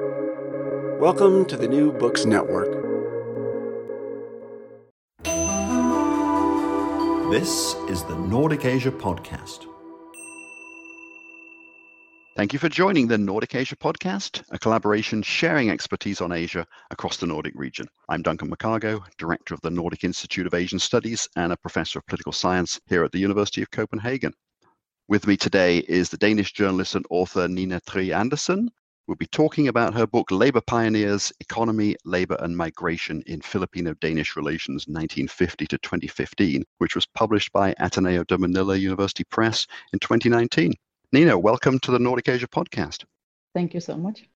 Welcome to the New Books Network. This is the Nordic Asia Podcast. Thank you for joining the Nordic Asia Podcast, a collaboration sharing expertise on Asia across the Nordic region. I'm Duncan McCargo, Director of the Nordic Institute of Asian Studies and a Professor of Political Science here at the University of Copenhagen. With me today is the Danish journalist and author Nina Trige Andersen. We'll be talking about her book Labor Pioneers Economy, Labor and Migration in Filipino Danish Relations 1950 to 2015, which was published by Ateneo de Manila University Press in 2019. Nina, welcome to the Nordic Asia podcast. Thank you so much.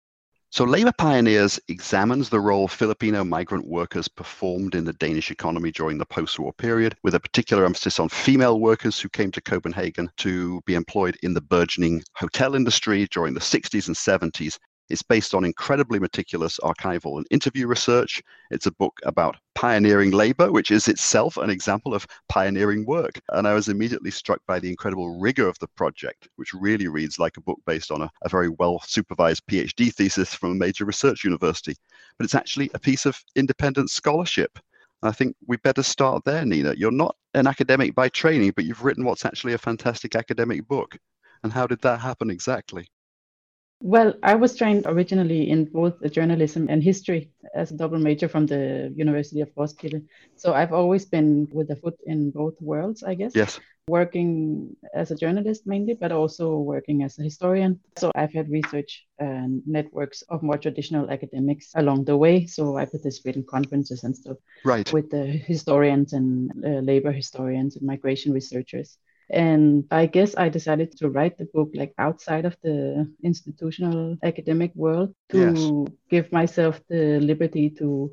So, Labor Pioneers examines the role Filipino migrant workers performed in the Danish economy during the post war period, with a particular emphasis on female workers who came to Copenhagen to be employed in the burgeoning hotel industry during the 60s and 70s it's based on incredibly meticulous archival and interview research. It's a book about pioneering labor, which is itself an example of pioneering work. And I was immediately struck by the incredible rigor of the project, which really reads like a book based on a, a very well supervised PhD thesis from a major research university. But it's actually a piece of independent scholarship. I think we better start there, Nina. You're not an academic by training, but you've written what's actually a fantastic academic book. And how did that happen exactly? Well, I was trained originally in both journalism and history as a double major from the University of Roskilde. So I've always been with a foot in both worlds, I guess. Yes. Working as a journalist mainly, but also working as a historian. So I've had research and networks of more traditional academics along the way. So I participate in conferences and stuff right. with the historians and uh, labor historians and migration researchers. And I guess I decided to write the book like outside of the institutional academic world to yes. give myself the liberty to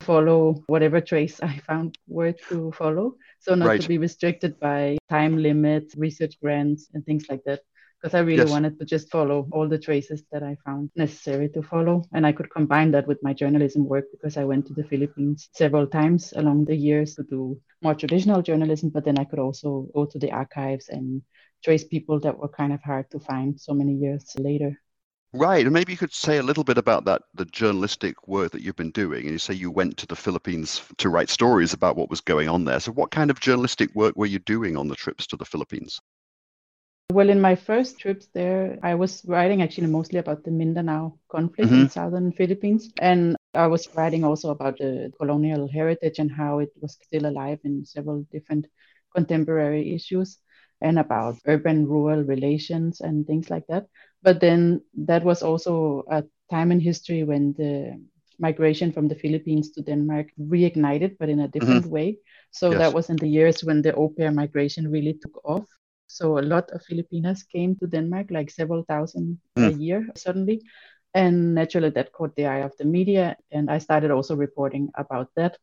follow whatever trace I found worth to follow. So not right. to be restricted by time limits, research grants, and things like that because I really yes. wanted to just follow all the traces that I found necessary to follow. And I could combine that with my journalism work because I went to the Philippines several times along the years to do more traditional journalism, but then I could also go to the archives and trace people that were kind of hard to find so many years later. Right, and maybe you could say a little bit about that, the journalistic work that you've been doing. And you say you went to the Philippines to write stories about what was going on there. So, what kind of journalistic work were you doing on the trips to the Philippines? Well, in my first trips there, I was writing actually mostly about the Mindanao conflict mm-hmm. in southern Philippines. And I was writing also about the colonial heritage and how it was still alive in several different contemporary issues and about urban rural relations and things like that. But then that was also a time in history when the migration from the Philippines to Denmark reignited, but in a different mm-hmm. way. So yes. that was in the years when the au pair migration really took off. So a lot of Filipinas came to Denmark, like several thousand mm. a year suddenly. And naturally, that caught the eye of the media. And I started also reporting about that.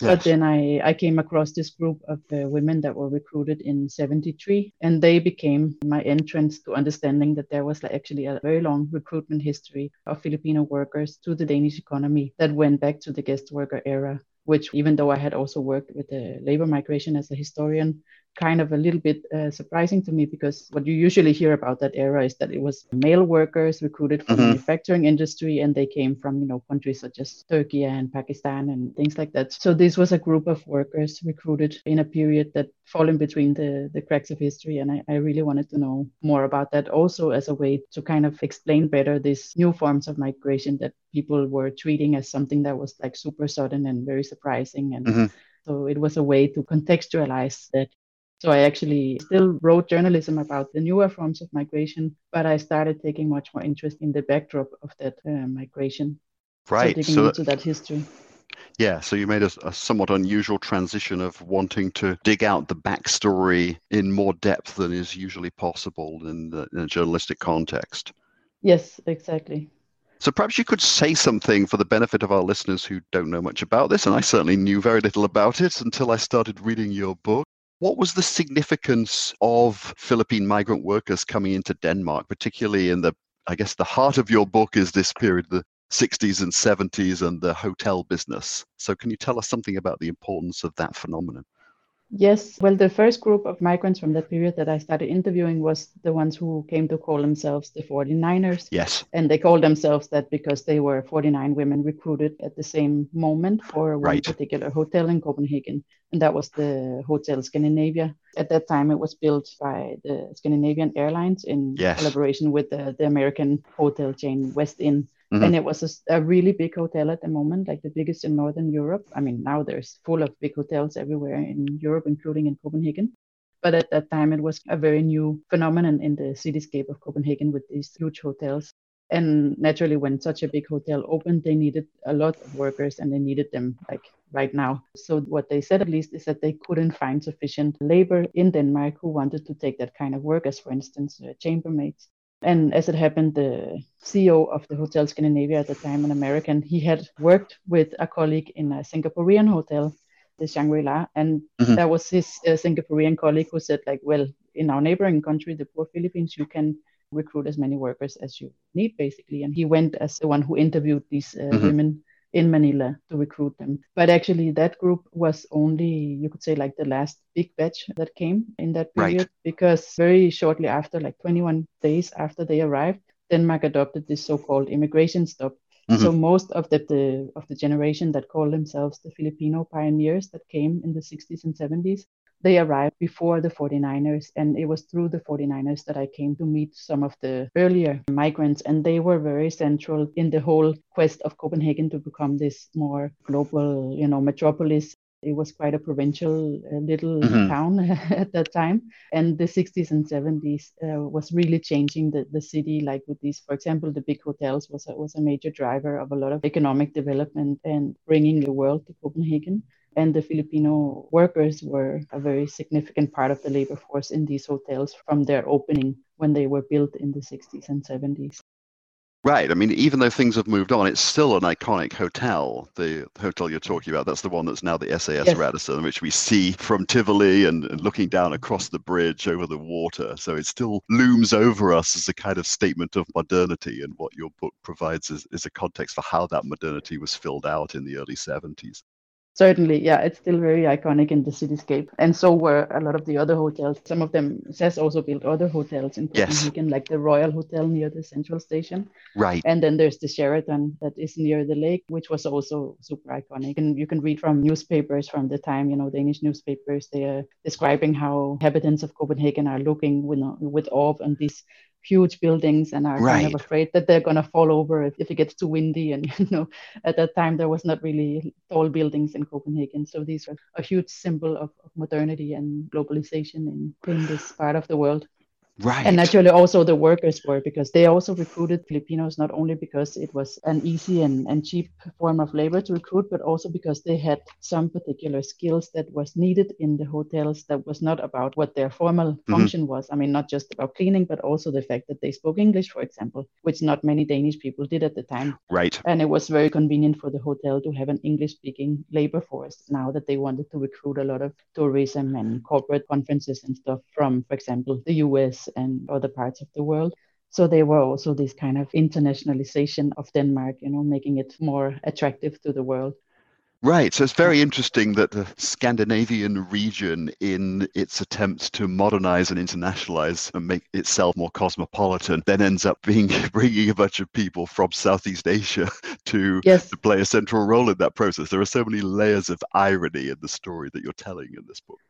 Yes. But then I, I came across this group of uh, women that were recruited in 73, and they became my entrance to understanding that there was like, actually a very long recruitment history of Filipino workers to the Danish economy that went back to the guest worker era which even though I had also worked with the labor migration as a historian, kind of a little bit uh, surprising to me because what you usually hear about that era is that it was male workers recruited from mm-hmm. the manufacturing industry and they came from you know countries such as Turkey and Pakistan and things like that. So this was a group of workers recruited in a period that fall in between the, the cracks of history and I, I really wanted to know more about that also as a way to kind of explain better these new forms of migration that people were treating as something that was like super sudden and very surprising and mm-hmm. so it was a way to contextualize that so I actually still wrote journalism about the newer forms of migration, but I started taking much more interest in the backdrop of that uh, migration. Right. So digging so into that history. Yeah, so you made a, a, somewhat unusual transition of wanting to dig out the backstory in more depth than is usually possible in, the, in a journalistic context. Yes, exactly. So perhaps you could say something for the benefit of our listeners who don't know much about this, and I certainly knew very little about it until I started reading your book. What was the significance of Philippine migrant workers coming into Denmark, particularly in the, I guess, the heart of your book is this period, the 60s and 70s, and the hotel business. So, can you tell us something about the importance of that phenomenon? Yes. Well, the first group of migrants from that period that I started interviewing was the ones who came to call themselves the 49ers. Yes. And they called themselves that because they were 49 women recruited at the same moment for one Right. particular hotel in Copenhagen. And that was the Hotel Scandinavia. At that time, it was built by the Scandinavian Airlines in Yes. collaboration with the, the American hotel chain Westin. Mhm. And it was a really big hotel at the moment, like the biggest in Northern Europe. I mean, now there's full of big hotels everywhere in Europe, including in Copenhagen. But at that time, it was a very new phenomenon in the cityscape of Copenhagen with these huge hotels. And naturally, when such a big hotel opened, they needed a lot of workers and they needed them like right now. So, what they said at least is that they couldn't find sufficient labor in Denmark who wanted to take that kind of work, as for instance, uh, chambermaids. And as it happened, the CEO of the Hotel Scandinavia at the time, an American, he had worked with a colleague in a Singaporean hotel, the Shangri-La, and Mhm. that was his uh, Singaporean colleague who said, like, well, in our neighboring country, the poor Philippines, you can recruit as many workers as you need, basically. And he went as the one who interviewed these uh, Mhm. women in Manila to recruit them. But actually, that group was only, you could say, like the last big batch that came in that Right. period, because very shortly after, like 21 days after they arrived, Denmark adopted this so-called immigration stop. So mm-hmm. most of the, the of the generation that called themselves the Filipino pioneers that came in the 60s and 70s, they arrived before the 49ers and it was through the 49ers that i came to meet some of the earlier migrants and they were very central in the whole quest of copenhagen to become this more global you know metropolis it was quite a provincial uh, little Mhm. town at that time and the 60s and 70s uh, was really changing the, the city like with these for example the big hotels was a, was a major driver of a lot of economic development and bringing the world to copenhagen and the Filipino workers were a very significant part of the labor force in these hotels from their opening when they were built in the 60s and 70s. Right. I mean, even though things have moved on, it's still an iconic hotel. The hotel you're talking about, that's the one that's now the SAS Yes. Radisson, which we see from Tivoli and, and looking down across the bridge over the water. So it still looms over us as a kind of statement of modernity. And what your book provides is, is a context for how that modernity was filled out in the early 70s. Certainly, yeah, it's still very iconic in the cityscape. And so were a lot of the other hotels. Some of them, SAS also built other hotels in Yes. Copenhagen, like the Royal Hotel near the central station. Right. And then there's the Sheraton that is near the lake, which was also super iconic. And you can read from newspapers from the time, you know, Danish newspapers, they are describing how inhabitants of Copenhagen are looking with, with awe on these huge buildings and are kind of afraid that they're going to fall over if, if it gets too windy. And, you know, at that time, there was not really tall buildings in Copenhagen. So these are a huge symbol of, of modernity and globalization in, in this part of the world. Right. And naturally, also the workers were because they also recruited Filipinos not only because it was an easy and, and cheap form of labor to recruit, but also because they had some particular skills that was needed in the hotels that was not about what their formal mm-hmm. function was. I mean, not just about cleaning, but also the fact that they spoke English, for example, which not many Danish people did at the time. right. And it was very convenient for the hotel to have an English speaking labor force now that they wanted to recruit a lot of tourism and corporate conferences and stuff from, for example, the US and other parts of the world. So they were also this kind of internationalization of Denmark, you know, making it more attractive to the world. Right. So it's very interesting that the Scandinavian region, in its attempts to modernize and internationalize and make itself more cosmopolitan, then ends up being bringing a bunch of people from Southeast Asia to, Yes. to play a central role in that process. There are so many layers of irony in the story that you're telling in this book.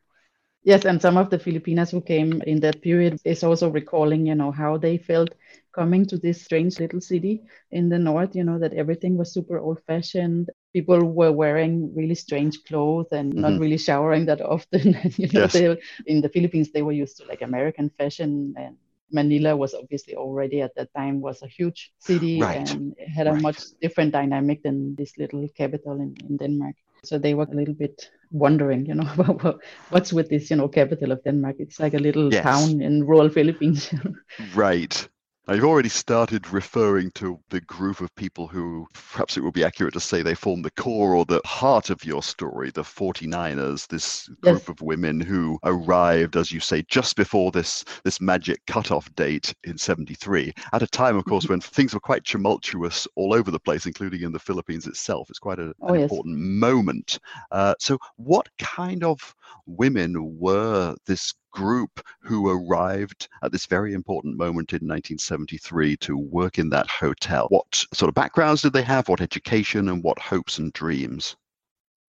Yes, and some of the Filipinas who came in that period is also recalling, you know, how they felt coming to this strange little city in the north, you know, that everything was super old fashioned. People were wearing really strange clothes and not Mhm. really showering that often. You know, Yes. they, in the Philippines, they were used to like American fashion and Manila was obviously already at that time was a huge city Right, and it had a right. much different dynamic than this little capital in, in Denmark. So they were a little bit wondering, you know, what's with this, you know, capital of Denmark? It's like a little Yes. town in rural Philippines. Right. You've already started referring to the group of people who perhaps it would be accurate to say they form the core or the heart of your story, the 49ers, this group yes. of women who arrived, as you say, just before this, this magic cutoff date in 73, at a time, of course, mm-hmm. when things were quite tumultuous all over the place, including in the Philippines itself. It's quite a, oh, an yes. important moment. Uh, so, what kind of women were this group who arrived at this very important moment in 1973 to work in that hotel. What sort of backgrounds did they have? What education and what hopes and dreams?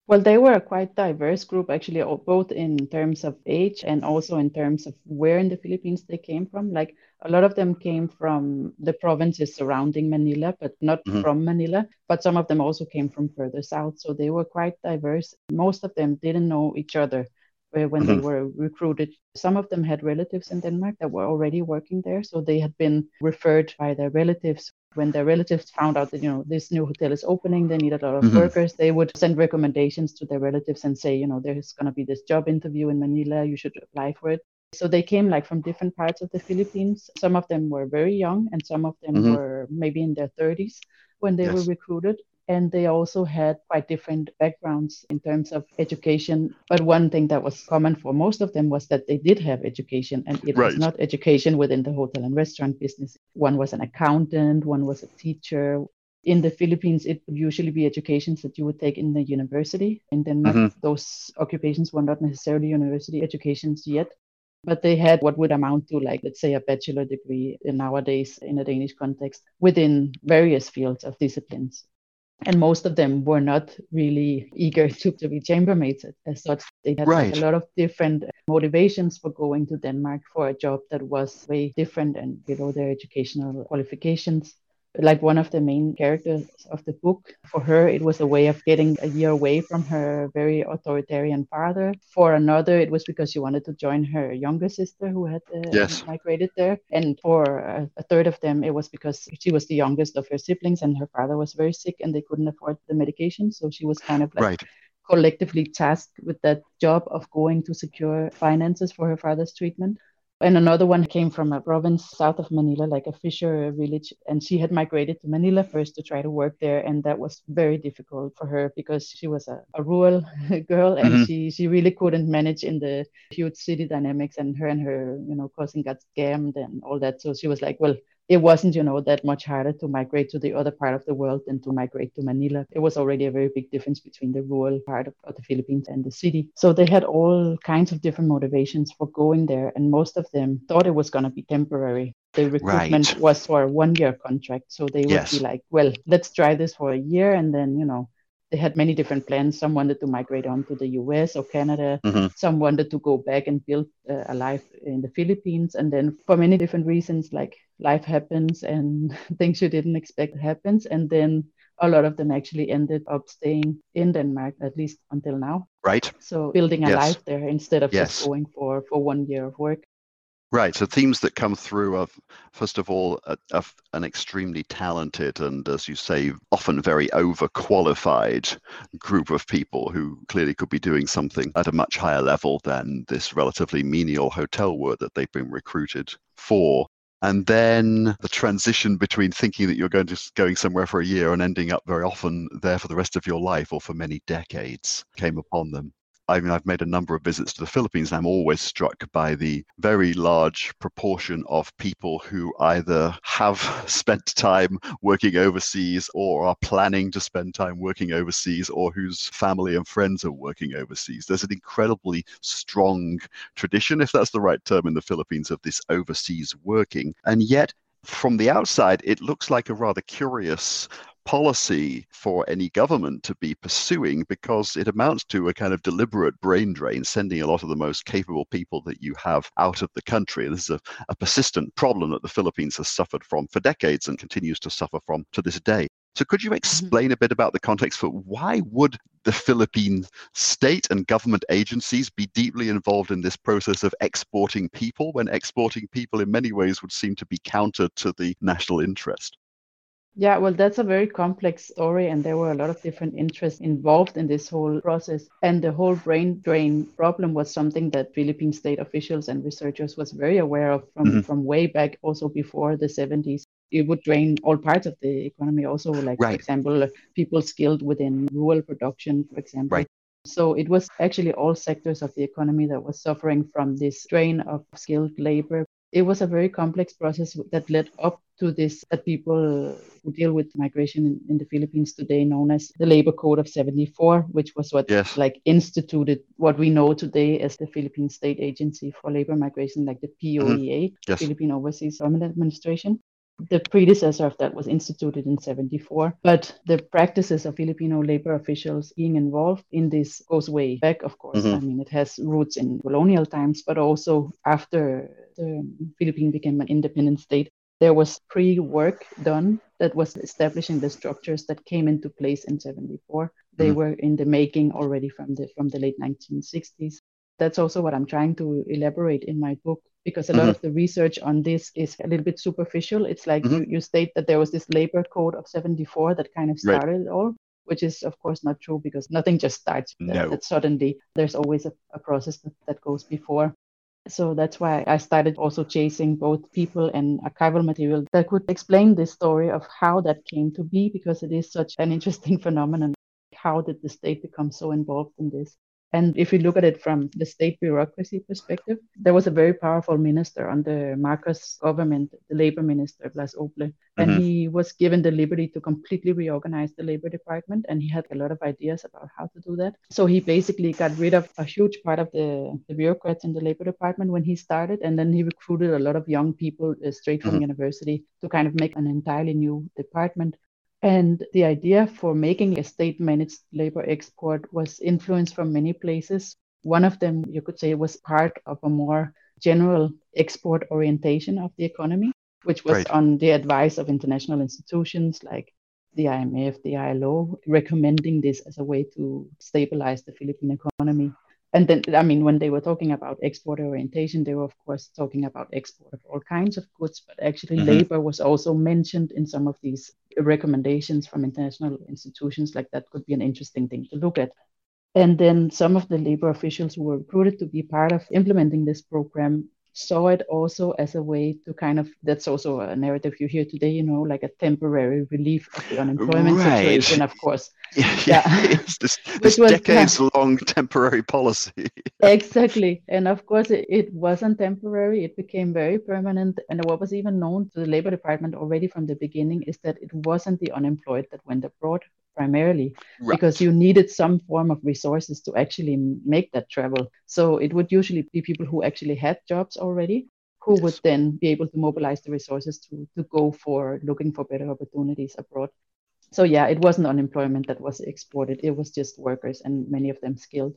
Well, they were a quite diverse group, actually, both in terms of age and also in terms of where in the Philippines they came from. Like a lot of them came from the provinces surrounding Manila, but not mm-hmm. from Manila. But some of them also came from further south. So they were quite diverse. Most of them didn't know each other when mm-hmm. they were recruited. Some of them had relatives in Denmark that were already working there, so they had been referred by their relatives. When their relatives found out that you know this new hotel is opening, they need a lot of mm-hmm. workers. They would send recommendations to their relatives and say, you know, there's going to be this job interview in Manila. You should apply for it. So they came like from different parts of the Philippines. Some of them were very young, and some of them mm-hmm. were maybe in their 30s when they yes. were recruited and they also had quite different backgrounds in terms of education. But one thing that was common for most of them was that they did have education, and it right. was not education within the hotel and restaurant business. One was an accountant, one was a teacher. In the Philippines, it would usually be educations that you would take in the university. In Denmark, mm-hmm. those occupations were not necessarily university educations yet but they had what would amount to like let's say a bachelor degree nowadays in a danish context within various fields of disciplines and most of them were not really eager to, to be chambermaids as such. They had right. like a lot of different uh, motivations for going to Denmark for a job that was way different and below their educational qualifications like one of the main characters of the book. For her, it was a way of getting a year away from her very authoritarian father. For another, it was because she wanted to join her younger sister who had uh, yes. migrated there. And for a, third of them, it was because she was the youngest of her siblings and her father was very sick and they couldn't afford the medication. So she was kind of like. Right collectively tasked with that job of going to secure finances for her father's treatment and another one came from a province south of Manila, like a fisher village. And she had migrated to Manila first to try to work there. And that was very difficult for her because she was a, a rural girl and mm-hmm. she, she really couldn't manage in the huge city dynamics. And her and her, you know, cousin got scammed and all that. So she was like, well, it wasn't, you know, that much harder to migrate to the other part of the world than to migrate to Manila. It was already a very big difference between the rural part of, of the Philippines and the city. So they had all kinds of different motivations for going there, and most of them thought it was going to be temporary. The recruitment right. was for a one year contract. So they would yes. be like, well, let's try this for a year and then, you know, they had many different plans. Some wanted to migrate on to the US or Canada. Mm-hmm. Some wanted to go back and build uh, a life in the Philippines. And then for many different reasons, like life happens and things you didn't expect happens. And then a lot of them actually ended up staying in Denmark, at least until now. Right. So building a yes. life there instead of yes. just going for, for one year of work. Right. So themes that come through are, first of all, a, a, an extremely talented and, as you say, often very overqualified group of people who clearly could be doing something at a much higher level than this relatively menial hotel work that they've been recruited for. And then the transition between thinking that you're going to going somewhere for a year and ending up very often there for the rest of your life or for many decades came upon them. I mean, I've made a number of visits to the Philippines, and I'm always struck by the very large proportion of people who either have spent time working overseas or are planning to spend time working overseas or whose family and friends are working overseas. There's an incredibly strong tradition, if that's the right term in the Philippines, of this overseas working. And yet, from the outside, it looks like a rather curious policy for any government to be pursuing because it amounts to a kind of deliberate brain drain, sending a lot of the most capable people that you have out of the country. This is a, a persistent problem that the Philippines has suffered from for decades and continues to suffer from to this day. So, could you mm-hmm. explain a bit about the context for why would the Philippine state and government agencies be deeply involved in this process of exporting people when exporting people in many ways would seem to be counter to the national interest? Yeah, well, that's a very complex story, and there were a lot of different interests involved in this whole process. And the whole brain drain problem was something that Philippine state officials and researchers was very aware of from, mm-hmm. from way back, also before the 70s. It would drain all parts of the economy, also, like, right. for example, people skilled within rural production, for example. Right. So it was actually all sectors of the economy that was suffering from this drain of skilled labor it was a very complex process that led up to this that people who deal with migration in, in, the Philippines today known as the Labor Code of 74, which was what yes. like instituted what we know today as the Philippine State Agency for Labor Migration, like the POEA, mm-hmm. yes. Philippine Overseas Government Administration. The predecessor of that was instituted in 74, but the practices of Filipino labor officials being involved in this goes way back, of course. Mm-hmm. I mean, it has roots in colonial times, but also after the Philippines became an independent state, there was pre work done that was establishing the structures that came into place in 74. They mm-hmm. were in the making already from the from the late 1960s. That's also what I'm trying to elaborate in my book because a mm-hmm. lot of the research on this is a little bit superficial. It's like mm-hmm. you, you state that there was this labor code of 74 that kind of started right. it all, which is, of course, not true because nothing just starts no. that, that, suddenly. There's always a, a process that, that goes before. So that's why I started also chasing both people and archival material that could explain this story of how that came to be because it is such an interesting phenomenon. How did the state become so involved in this? And if you look at it from the state bureaucracy perspective, there was a very powerful minister under Marcos government, the labor minister, Blas Ople, and mm-hmm. he was given the liberty to completely reorganize the labor department. And he had a lot of ideas about how to do that. So he basically got rid of a huge part of the, the bureaucrats in the labor department when he started. And then he recruited a lot of young people uh, straight from mm-hmm. university to kind of make an entirely new department. And the idea for making a state managed labor export was influenced from many places. One of them, you could say, was part of a more general export orientation of the economy, which was right. on the advice of international institutions like the IMF, the ILO, recommending this as a way to stabilize the Philippine economy and then i mean when they were talking about export orientation they were of course talking about export of all kinds of goods but actually mm-hmm. labor was also mentioned in some of these recommendations from international institutions like that could be an interesting thing to look at and then some of the labor officials who were recruited to be part of implementing this program saw it also as a way to kind of that's also a narrative you hear today you know like a temporary relief of the unemployment right. situation of course yeah, yeah. it's this, this was, decades yeah. long temporary policy exactly and of course it, it wasn't temporary it became very permanent and what was even known to the labor department already from the beginning is that it wasn't the unemployed that went abroad primarily right. because you needed some form of resources to actually make that travel. So it would usually be people who actually had jobs already who yes. would then be able to mobilize the resources to, to go for looking for better opportunities abroad. So yeah, it wasn't unemployment that was exported. It was just workers and many of them skilled.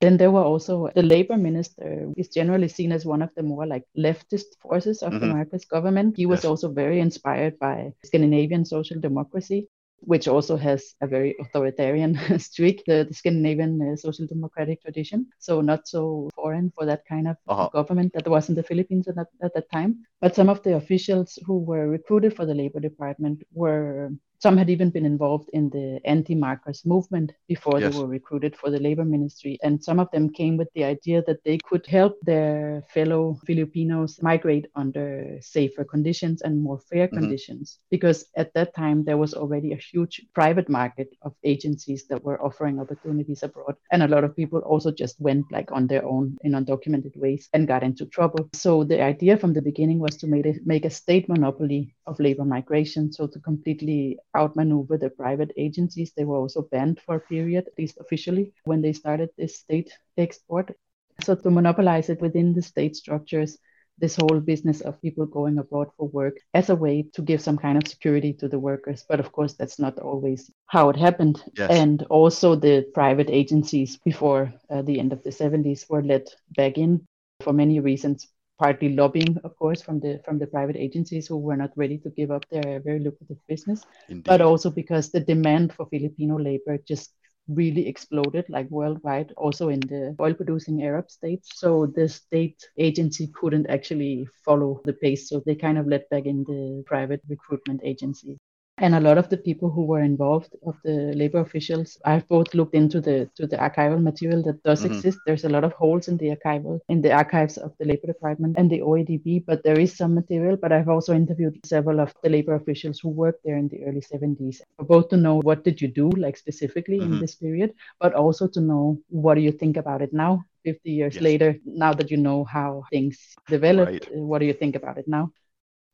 Then there were also the labor minister is generally seen as one of the more like leftist forces of mm-hmm. the Marcos government. He was yes. also very inspired by Scandinavian social democracy which also has a very authoritarian streak, the, the Scandinavian uh, social democratic tradition. So not so foreign for that kind of uh-huh. government that was in the Philippines at that, at that time. But some of the officials who were recruited for the labor department were some had even been involved in the anti-Marcos movement before yes. they were recruited for the labor ministry. And some of them came with the idea that they could help their fellow Filipinos migrate under safer conditions and more fair mm-hmm. conditions. Because at that time, there was already a huge private market of agencies that were offering opportunities abroad. And a lot of people also just went like on their own in undocumented ways and got into trouble. So the idea from the beginning was to make a, make a state monopoly of labor migration. So to completely outmaneuver the private agencies. They were also banned for a period, at least officially, when they started this state export. So to monopolize it within the state structures, this whole business of people going abroad for work as a way to give some kind of security to the workers. But of course, that's not always how it happened. Yes. And also, the private agencies before uh, the end of the 70s were let back in for many reasons partly lobbying, of course, from the from the private agencies who were not ready to give up their very lucrative business, Indeed. but also because the demand for Filipino labor just really exploded like worldwide also in the oil producing arab states so the state agency couldn't actually follow the pace so they kind of let back in the private recruitment agency and a lot of the people who were involved of the labor officials i've both looked into the to the archival material that does mm-hmm. exist there's a lot of holes in the archival in the archives of the labor department and the oedb but there is some material but i've also interviewed several of the labor officials who worked there in the early 70s both to know what did you do like specifically mm-hmm. in this period but also to know what do you think about it now 50 years yes. later now that you know how things developed right. what do you think about it now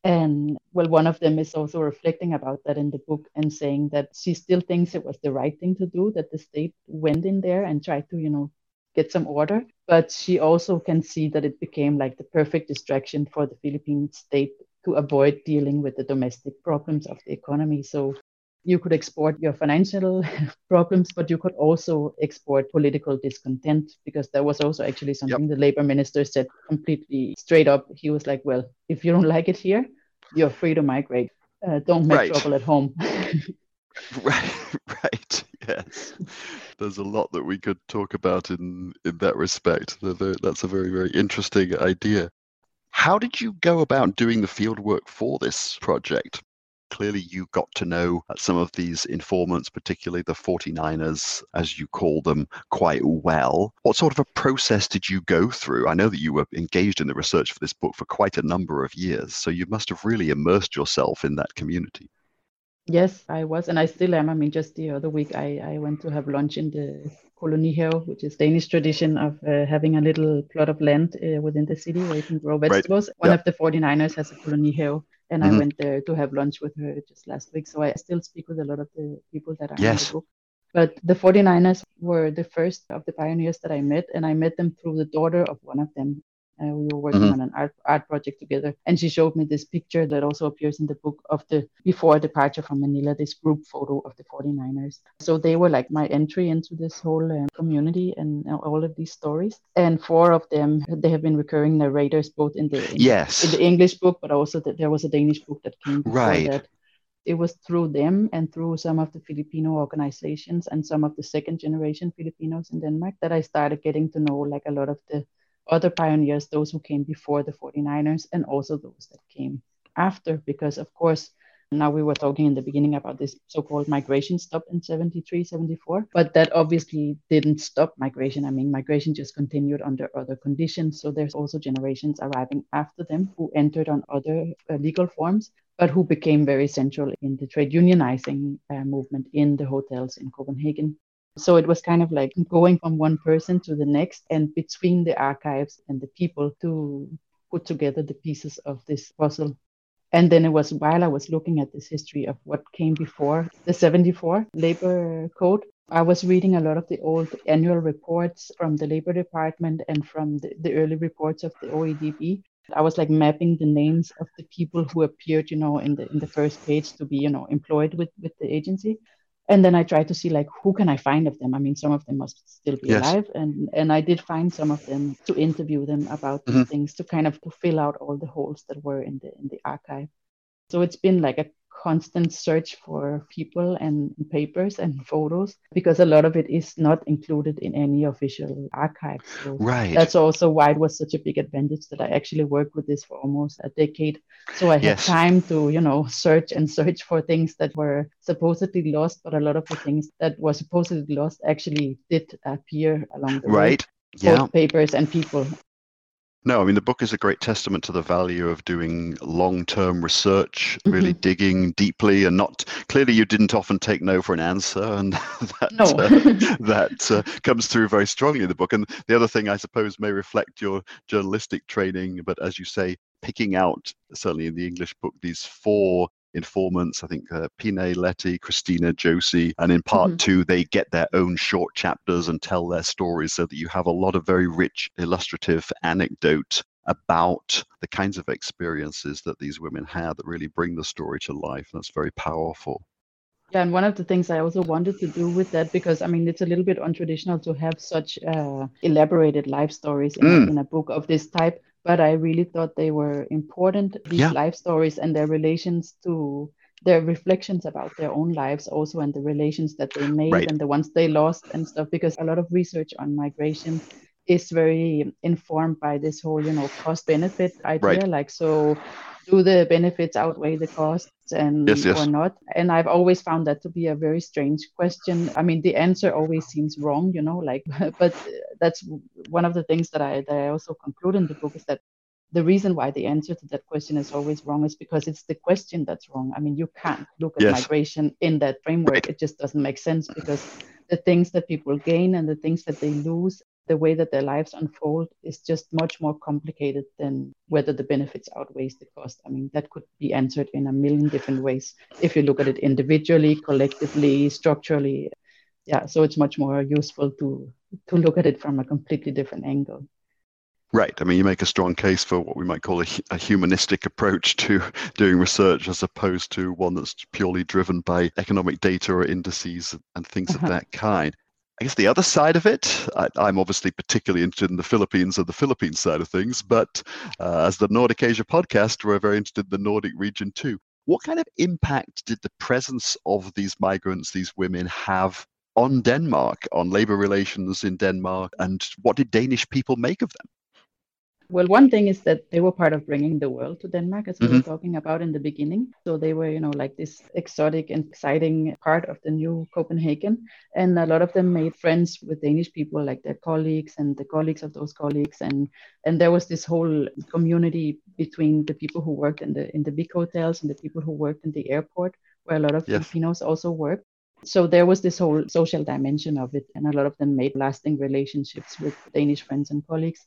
and well, one of them is also reflecting about that in the book and saying that she still thinks it was the right thing to do, that the state went in there and tried to, you know, get some order. But she also can see that it became like the perfect distraction for the Philippine state to avoid dealing with the domestic problems of the economy. So you could export your financial problems, but you could also export political discontent because that was also actually something yep. the labor minister said completely straight up. He was like, Well, if you don't like it here, you're free to migrate. Uh, don't make right. trouble at home. right, right, yes. There's a lot that we could talk about in in that respect. That's a very, very interesting idea. How did you go about doing the fieldwork for this project? Clearly you got to know some of these informants, particularly the 49ers, as you call them, quite well. What sort of a process did you go through? I know that you were engaged in the research for this book for quite a number of years, so you must have really immersed yourself in that community. Yes, I was, and I still am. I mean, just the other week, I, I went to have lunch in the kolonihave, which is Danish tradition of uh, having a little plot of land uh, within the city where you can grow vegetables. Right. One yep. of the 49ers has a kolonihave, and mm-hmm. I went there to have lunch with her just last week. So I still speak with a lot of the people that are yes. in the. But the 49ers were the first of the pioneers that I met, and I met them through the daughter of one of them. Uh, we were working mm-hmm. on an art, art project together, and she showed me this picture that also appears in the book of the before departure from Manila, this group photo of the 49ers. So they were like my entry into this whole uh, community and uh, all of these stories. And four of them, they have been recurring narrators both in the yes in the English book, but also that there was a Danish book that came right. that it was through them and through some of the Filipino organizations and some of the second generation Filipinos in Denmark that I started getting to know like a lot of the other pioneers, those who came before the 49ers, and also those that came after, because of course, now we were talking in the beginning about this so-called migration stop in 73 74 but that obviously didn't stop migration. I mean migration just continued under other conditions. So there's also generations arriving after them who entered on other uh, legal forms but who became very central in the trade unionizing uh, movement in the hotels in copenhagen so it was kind of like going from one person to the next and between the archives and the people to put together the pieces of this puzzle. And then it was while I was looking at this history of what came before the 74 labor code, I was reading a lot of the old annual reports from the labor department and from the, the early reports of the OEDB. I was like mapping the names of the people who appeared, you know, in the in the first page to be, you know, employed with with the agency and then I tried to see like who can I find of them. I mean, some of them must still be yes. alive, and and I did find some of them to interview them about mm-hmm. these things to kind of to fill out all the holes that were in the in the archive. So it's been like a constant search for people and papers and photos because a lot of it is not included in any official archive. So right. That's also why it was such a big advantage that I actually worked with this for almost a decade. So I had yes. time to, you know, search and search for things that were supposedly lost, but a lot of the things that were supposedly lost actually did appear along the right. way. Right. Yeah. papers and people. No, I mean, the book is a great testament to the value of doing long term research, really mm-hmm. digging deeply, and not clearly you didn't often take no for an answer. And that, no. uh, that uh, comes through very strongly in the book. And the other thing, I suppose, may reflect your journalistic training, but as you say, picking out, certainly in the English book, these four informants. I think uh, Pine, Letty, Christina, Josie, and in part mm-hmm. two, they get their own short chapters and tell their stories so that you have a lot of very rich illustrative anecdote about the kinds of experiences that these women had that really bring the story to life. And that's very powerful. Yeah, and one of the things I also wanted to do with that, because I mean, it's a little bit untraditional to have such uh, elaborated life stories in, mm. in, a book of this type but I really thought they were important, these yeah. life stories and their relations to their reflections about their own lives also and the relations that they made right. and the ones they lost and stuff because a lot of research on migration is very informed by this whole you know cost benefit idea right. like so do the benefits outweigh the costs and Yes, yes. or not? And I've always found that to be a very strange question. I mean, the answer always seems wrong, you know, like, but uh, that's one of the things that I that I also conclude in the book is that the reason why the answer to that question is always wrong is because it's the question that's wrong. I mean, you can't look at Yes. migration in that framework. Right. It just doesn't make sense because the things that people gain and the things that they lose, the way that their lives unfold is just much more complicated than whether the benefits outweighs the cost. I mean, that could be answered in a million different ways if you look at it individually, collectively, structurally. Yeah, so it's much more useful to to look at it from a completely different angle. Right. I mean, you make a strong case for what we might call a, a humanistic approach to doing research as opposed to one that's purely driven by economic data or indices and things Uh-huh. of that kind. I guess the other side of it, I, I'm obviously particularly interested in the Philippines and the Philippines side of things, but uh, as the Nordic Asia podcast, we're very interested in the Nordic region too. What kind of impact did the presence of these migrants, these women, have on Denmark, on labor relations in Denmark, and what did Danish people make of them? Well, one thing is that they were part of bringing the world to Denmark, as we were Mhm. talking about in the beginning. So they were, you know, like this exotic and exciting part of the new Copenhagen. And a lot of them made friends with Danish people, like their colleagues and the colleagues of those colleagues. And and there was this whole community between the people who worked in the in the big hotels and the people who worked in the airport, where a lot of Yes. Filipinos also worked. So there was this whole social dimension of it, and a lot of them made lasting relationships with Danish friends and colleagues.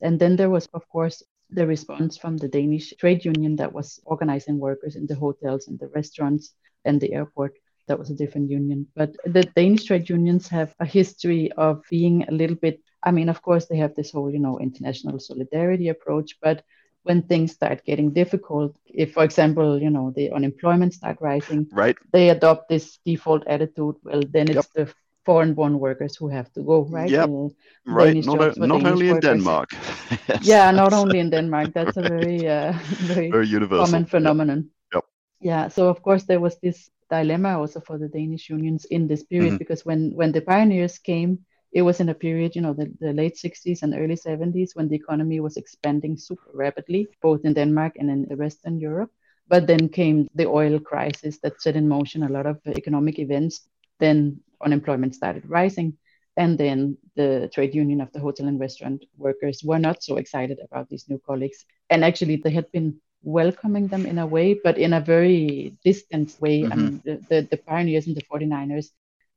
And then there was, of course, the response from the Danish trade union that was organizing workers in the hotels and the restaurants and the airport. That was a different union. But the Danish trade unions have a history of being a little bit, I mean, of course, they have this whole, you know, international solidarity approach, but when things start getting difficult, if, for example, you know, the unemployment start rising, Right? they adopt this default attitude. Well, then it's the foreign-born workers who have to go, right? Yep. Uh, Right. Danish Not, for not only in. Denmark. Yes. yeah, not only in Denmark. That's a very, uh, very very universal. common phenomenon. Yep. Yeah. So of course there was this dilemma also for the Danish unions in this period Mhm. because when when the pioneers came, it was in a period, you know, the, the late 60s and early 70s when the economy was expanding super rapidly, both in Denmark and in Western Europe. But then came the oil crisis that set in motion a lot of economic events. Then unemployment started rising. And then the trade union of the hotel and restaurant workers were not so excited about these new colleagues. And actually, they had been welcoming them in a way, but in a very distant way. I Mhm. mean, the, the, the pioneers and the 49ers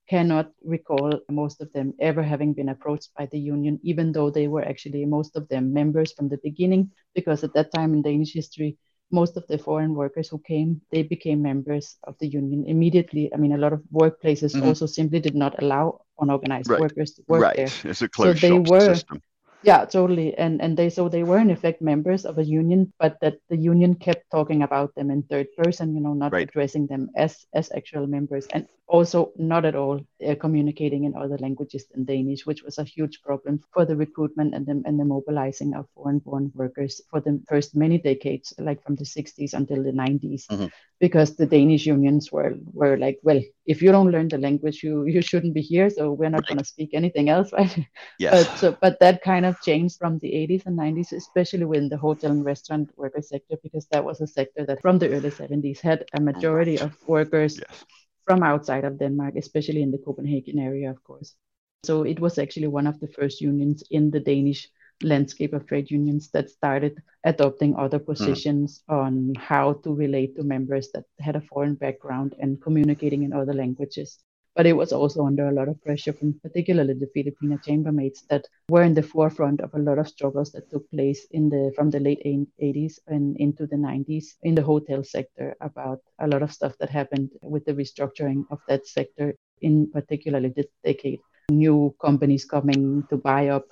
cannot recall most of them ever having been approached by the union, even though they were actually most of them members from the beginning, because at that time in Danish history, most of the foreign workers who came, they became members of the union immediately. I mean, a lot of workplaces Mhm. also simply did not allow unorganized Right. workers to work right. there. It's a closed they were- system. Yeah, totally. And and they so they were in effect members of a union, but that the union kept talking about them in third person, you know, not Right. addressing them as as actual members, and also not at all uh, communicating in other languages than Danish, which was a huge problem for the recruitment and the and the mobilizing of foreign-born workers for the first many decades, like from the 60s until the 90s, Mhm. Because the Danish unions were were like, well, if you don't learn the language, you you shouldn't be here, so we're not Right. going to speak anything else, right? Yes. But so, but that kind of changed from the 80s and 90s, especially within the hotel and restaurant worker sector, because that was a sector that from the early 70s had a majority of workers yes. from outside of Denmark, especially in the Copenhagen area, of course. So it was actually one of the first unions in the Danish landscape of trade unions that started adopting other hmm. positions on how to relate to members that had a foreign background and communicating in other languages. But it was also under a lot of pressure from particularly the Filipino chambermaids that were in the forefront of a lot of struggles that took place in the from the late 80s and into the 90s in the hotel sector about a lot of stuff that happened with the restructuring of that sector in particularly this decade new companies coming to buy up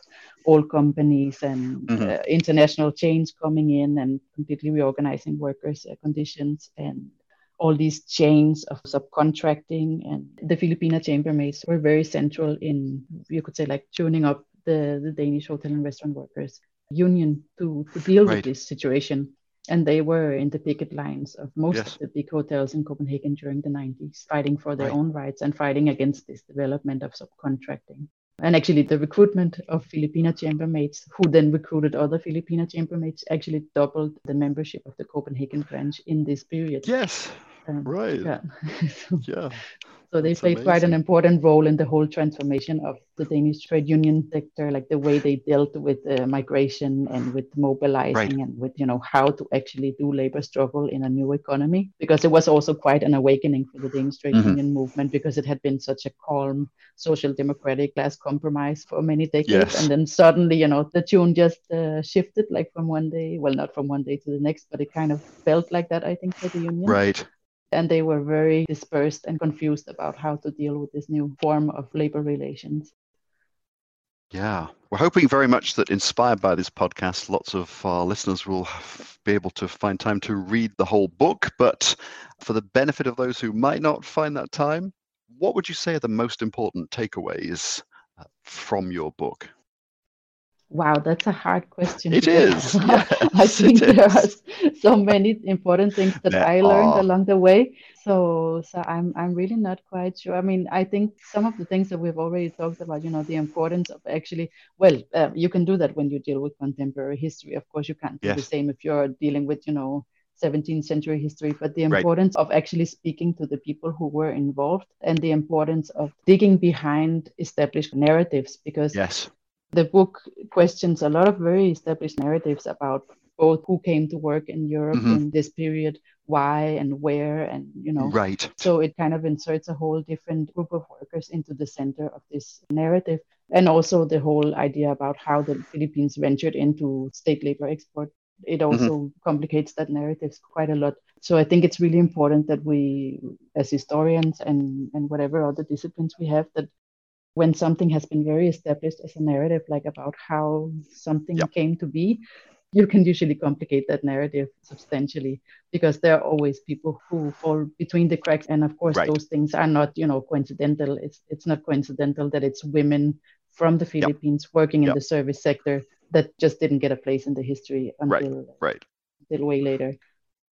old companies and Mhm. uh, international chains coming in and completely reorganizing workers' uh, conditions and all these chains of subcontracting. And the Filipina chambermaids were very central in, you could say, like tuning up the, the Danish hotel and restaurant workers union to, to deal Right. with this situation. And they were in the picket lines of most Yes. of the big hotels in Copenhagen during the 90s, fighting for their Right. own rights and fighting against this development of subcontracting. And actually, the recruitment of Filipina chambermaids, who then recruited other Filipina chambermaids, actually doubled the membership of the Copenhagen branch in this period. Yes. Um, right. Yeah. so, yeah. So they That's played amazing. quite an important role in the whole transformation of the Danish trade union sector, like the way they dealt with uh, migration and with mobilizing right. and with you know how to actually do labor struggle in a new economy. Because it was also quite an awakening for the Danish trade mm-hmm. union movement because it had been such a calm social democratic class compromise for many decades, yes. and then suddenly you know the tune just uh, shifted like from one day, well not from one day to the next, but it kind of felt like that I think for the union. Right and they were very dispersed and confused about how to deal with this new form of labor relations. Yeah, we're hoping very much that inspired by this podcast, lots of our listeners will be able to find time to read the whole book. But for the benefit of those who might not find that time, what would you say are the most important takeaways uh, from your book? Wow, that's a hard question. It is. Yes, I think there is. are so many important things that there I learned are. along the way. So, so I'm I'm really not quite sure. I mean, I think some of the things that we've already talked about, you know, the importance of actually, well, uh, you can do that when you deal with contemporary history. Of course, you can't do yes. the same if you're dealing with, you know, 17th century history, but the importance right. of actually speaking to the people who were involved and the importance of digging behind established narratives because yes the book questions a lot of very established narratives about both who came to work in Europe mm-hmm. in this period, why and where, and you know. Right. So it kind of inserts a whole different group of workers into the center of this narrative. And also the whole idea about how the Philippines ventured into state labor export. It mm-hmm. also mm-hmm. complicates that narrative quite a lot. So I think it's really important that we, as historians and, and whatever other disciplines we have, that when something has been very established as a narrative, like about how something yep. came to be, you can usually complicate that narrative substantially because there are always people who fall between the cracks and of course right. those things are not you know coincidental it's it's not coincidental that it's women from the philippines yep. working in yep. the service sector that just didn't get a place in the history until right, right. until way later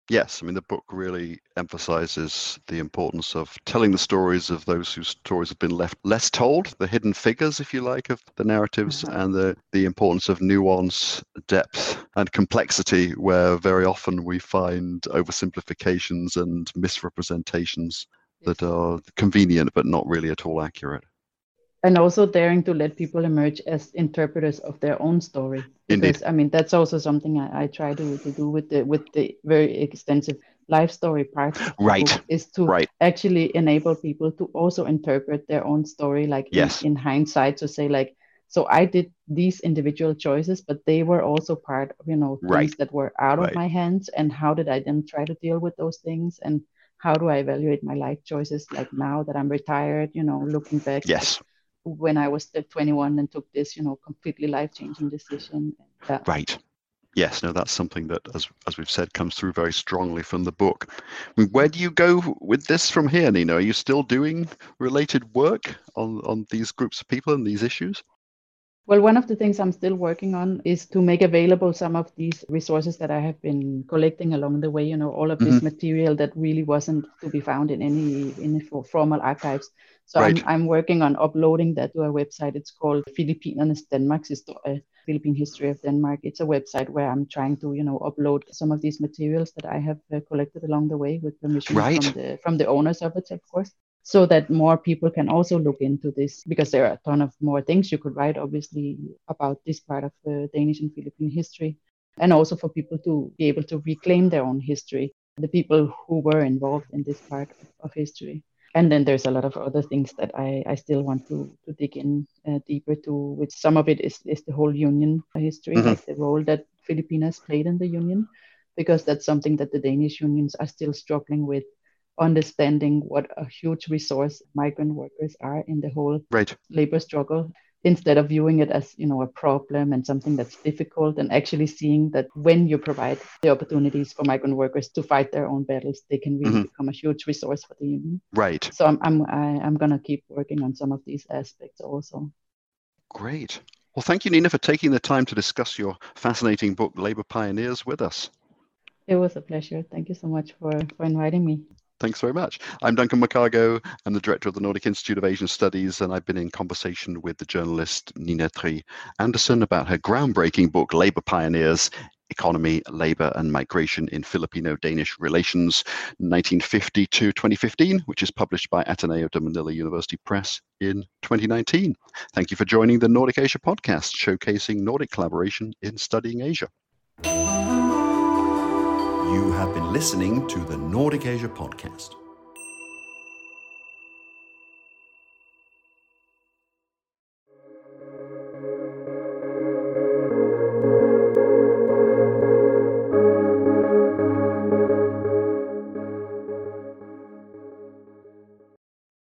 Yes, I mean, the book really emphasizes the importance of telling the stories of those whose stories have been left less told, the hidden figures, if you like, of the narratives, mm-hmm. and the, the importance of nuance, depth, and complexity, where very often we find oversimplifications and misrepresentations yes. that are convenient but not really at all accurate and also daring to let people emerge as interpreters of their own story because Indeed. i mean that's also something I, I, try to, to do with the with the very extensive life story part right is to right. actually enable people to also interpret their own story like yes. in, in hindsight to say like so i did these individual choices but they were also part of you know things right. that were out right. of my hands and how did i then try to deal with those things and how do i evaluate my life choices like now that i'm retired you know looking back yes when I was uh, 21 and took this, you know, completely life changing decision. Uh, right. Yes, no, that's something that, as as we've said, comes through very strongly from the book. I mean, where do you go with this from here, Nina? Are you still doing related work on on these groups of people and these issues? Well, one of the things I'm still working on is to make available some of these resources that I have been collecting along the way. You know, all of this mm-hmm. material that really wasn't to be found in any in formal archives. So right. I'm, I'm working on uploading that to a website. It's called Filippinernes Danmarks Historie, Philippine History of Denmark. It's a website where I'm trying to, you know, upload some of these materials that I have uh, collected along the way with permission right. from the from the owners of it, of course so that more people can also look into this because there are a ton of more things you could write obviously about this part of the danish and philippine history and also for people to be able to reclaim their own history the people who were involved in this part of history and then there's a lot of other things that I, I still want to, to dig in uh, deeper to, which some of it is, is the whole union history, mm-hmm. like the role that Filipinas played in the union, because that's something that the Danish unions are still struggling with understanding what a huge resource migrant workers are in the whole right. labor struggle instead of viewing it as you know a problem and something that's difficult and actually seeing that when you provide the opportunities for migrant workers to fight their own battles they can really mm-hmm. become a huge resource for the union. Right. So i'm i'm I, am i am going to keep working on some of these aspects also. Great. Well thank you nina for taking the time to discuss your fascinating book labor pioneers with us. It was a pleasure. Thank you so much for for inviting me Thanks very much. I'm Duncan McCargo. I'm the director of the Nordic Institute of Asian Studies, and I've been in conversation with the journalist Nina Trige Andersen about her groundbreaking book, Labor Pioneers Economy, Labor, and Migration in Filipino Danish Relations, 1950 to 2015, which is published by Ateneo de Manila University Press in 2019. Thank you for joining the Nordic Asia podcast, showcasing Nordic collaboration in studying Asia. You have been listening to the Nordic Asia podcast.